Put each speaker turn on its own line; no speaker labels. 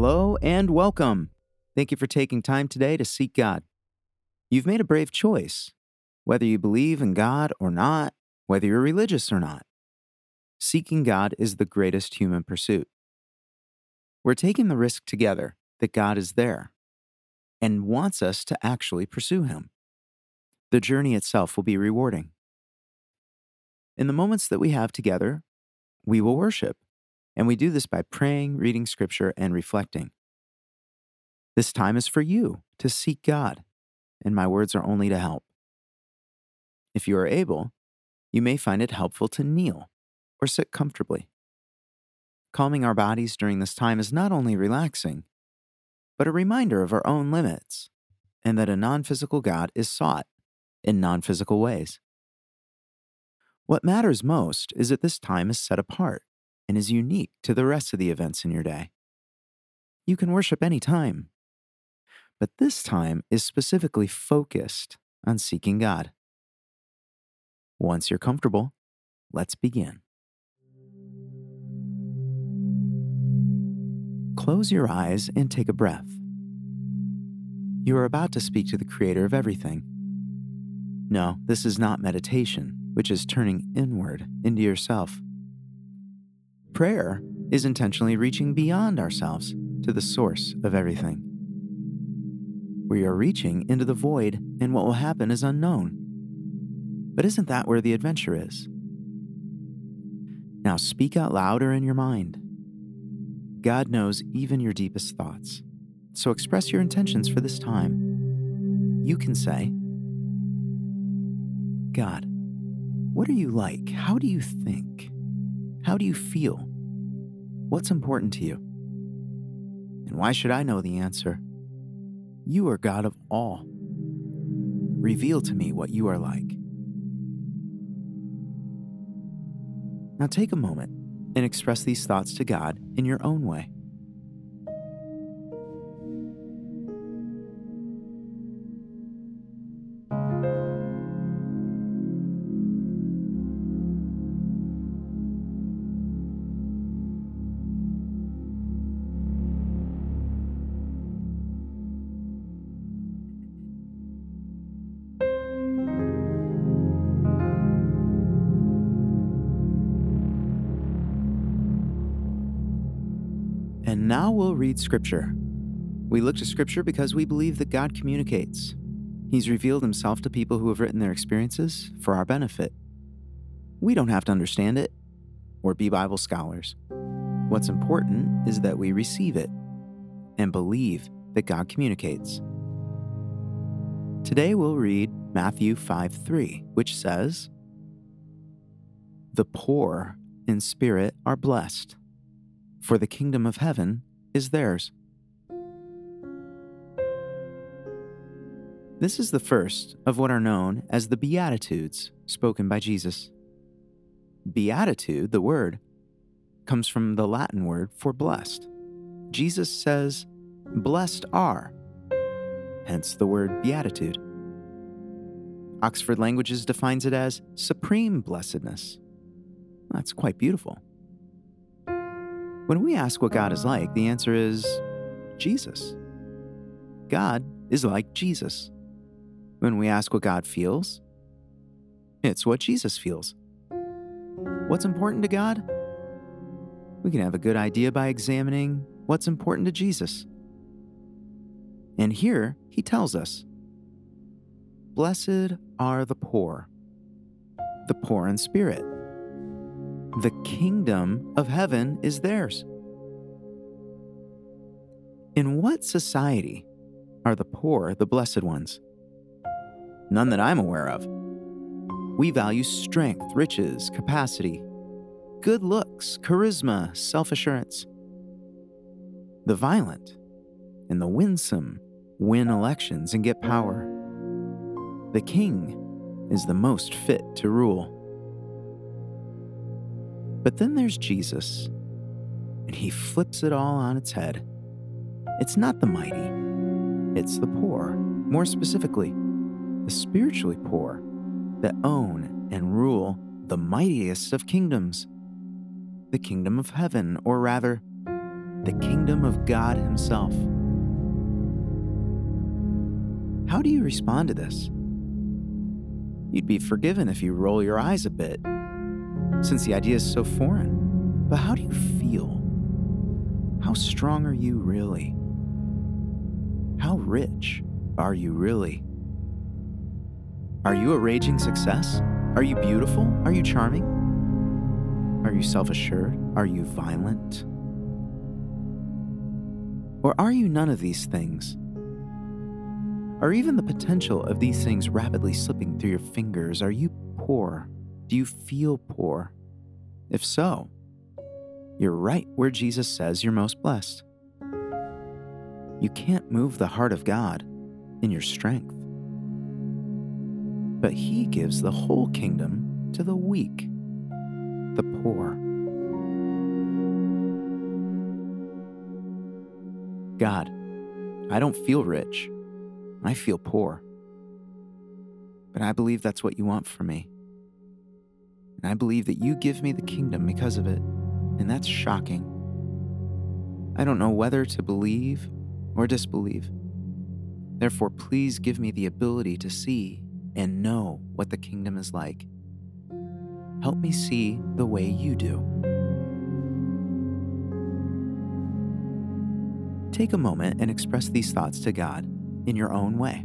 Hello and welcome. Thank you for taking time today to seek God. You've made a brave choice, whether you believe in God or not, whether you're religious or not. Seeking God is the greatest human pursuit. We're taking the risk together that God is there and wants us to actually pursue Him. The journey itself will be rewarding. In the moments that we have together, we will worship, and we do this by praying, reading scripture, and reflecting. This time is for you to seek God, and my words are only to help. If you are able, you may find it helpful to kneel or sit comfortably. Calming our bodies during this time is not only relaxing, but a reminder of our own limits and that a non physical God is sought in non physical ways. What matters most is that this time is set apart and is unique to the rest of the events in your day. You can worship any time, but this time is specifically focused on seeking God. Once you're comfortable, let's begin. Close your eyes and take a breath. You are about to speak to the Creator of everything. No, this is not meditation, which is turning inward into yourself. Prayer is intentionally reaching beyond ourselves to the source of everything. We are reaching into the void, and what will happen is unknown. But isn't that where the adventure is? Now speak out louder in your mind. God knows even your deepest thoughts, so express your intentions for this time. You can say, God, what are you like? How do you think? How do you feel? What's important to you? And why should I know the answer? You are God of all. Reveal to me what you are like. Now take a moment and express these thoughts to God in your own way. Now we'll read Scripture. We look to Scripture because we believe that God communicates. He's revealed Himself to people who have written their experiences for our benefit. We don't have to understand it or be Bible scholars. What's important is that we receive it and believe that God communicates. Today we'll read Matthew 5 3, which says, The poor in spirit are blessed for the kingdom of heaven is theirs. This is the first of what are known as the Beatitudes spoken by Jesus. Beatitude, the word, comes from the Latin word for blessed. Jesus says, Blessed are, hence the word beatitude. Oxford Languages defines it as supreme blessedness. That's quite beautiful. When we ask what God is like, the answer is Jesus. God is like Jesus. When we ask what God feels, it's what Jesus feels. What's important to God? We can have a good idea by examining what's important to Jesus. And here he tells us Blessed are the poor, the poor in spirit the kingdom of heaven is theirs. In what society are the poor the blessed ones? None that I'm aware of. We value strength, riches, capacity, good looks, charisma, self assurance. The violent and the winsome win elections and get power. The king is the most fit to rule. But then there's Jesus, and he flips it all on its head. It's not the mighty, it's the poor, more specifically, the spiritually poor that own and rule the mightiest of kingdoms, the kingdom of heaven, or rather, the kingdom of God Himself. How do you respond to this? You'd be forgiven if you roll your eyes a bit, since the idea is so foreign. But how do you feel? How strong are you really? How rich are you really? Are you a raging success? Are you beautiful? Are you charming? Are you self assured? Are you violent? Or are you none of these things? Are even the potential of these things rapidly slipping through your fingers? Are you poor? Do you feel poor? If so, you're right where Jesus says you're most blessed. You can't move the heart of God in your strength, but He gives the whole kingdom to the weak, the poor. God, I don't feel rich. I feel poor. But I believe that's what you want for me. And I believe that you give me the kingdom because of it and that's shocking. I don't know whether to believe or disbelieve. Therefore, please give me the ability to see and know what the kingdom is like. Help me see the way you do. Take a moment and express these thoughts to God in your own way.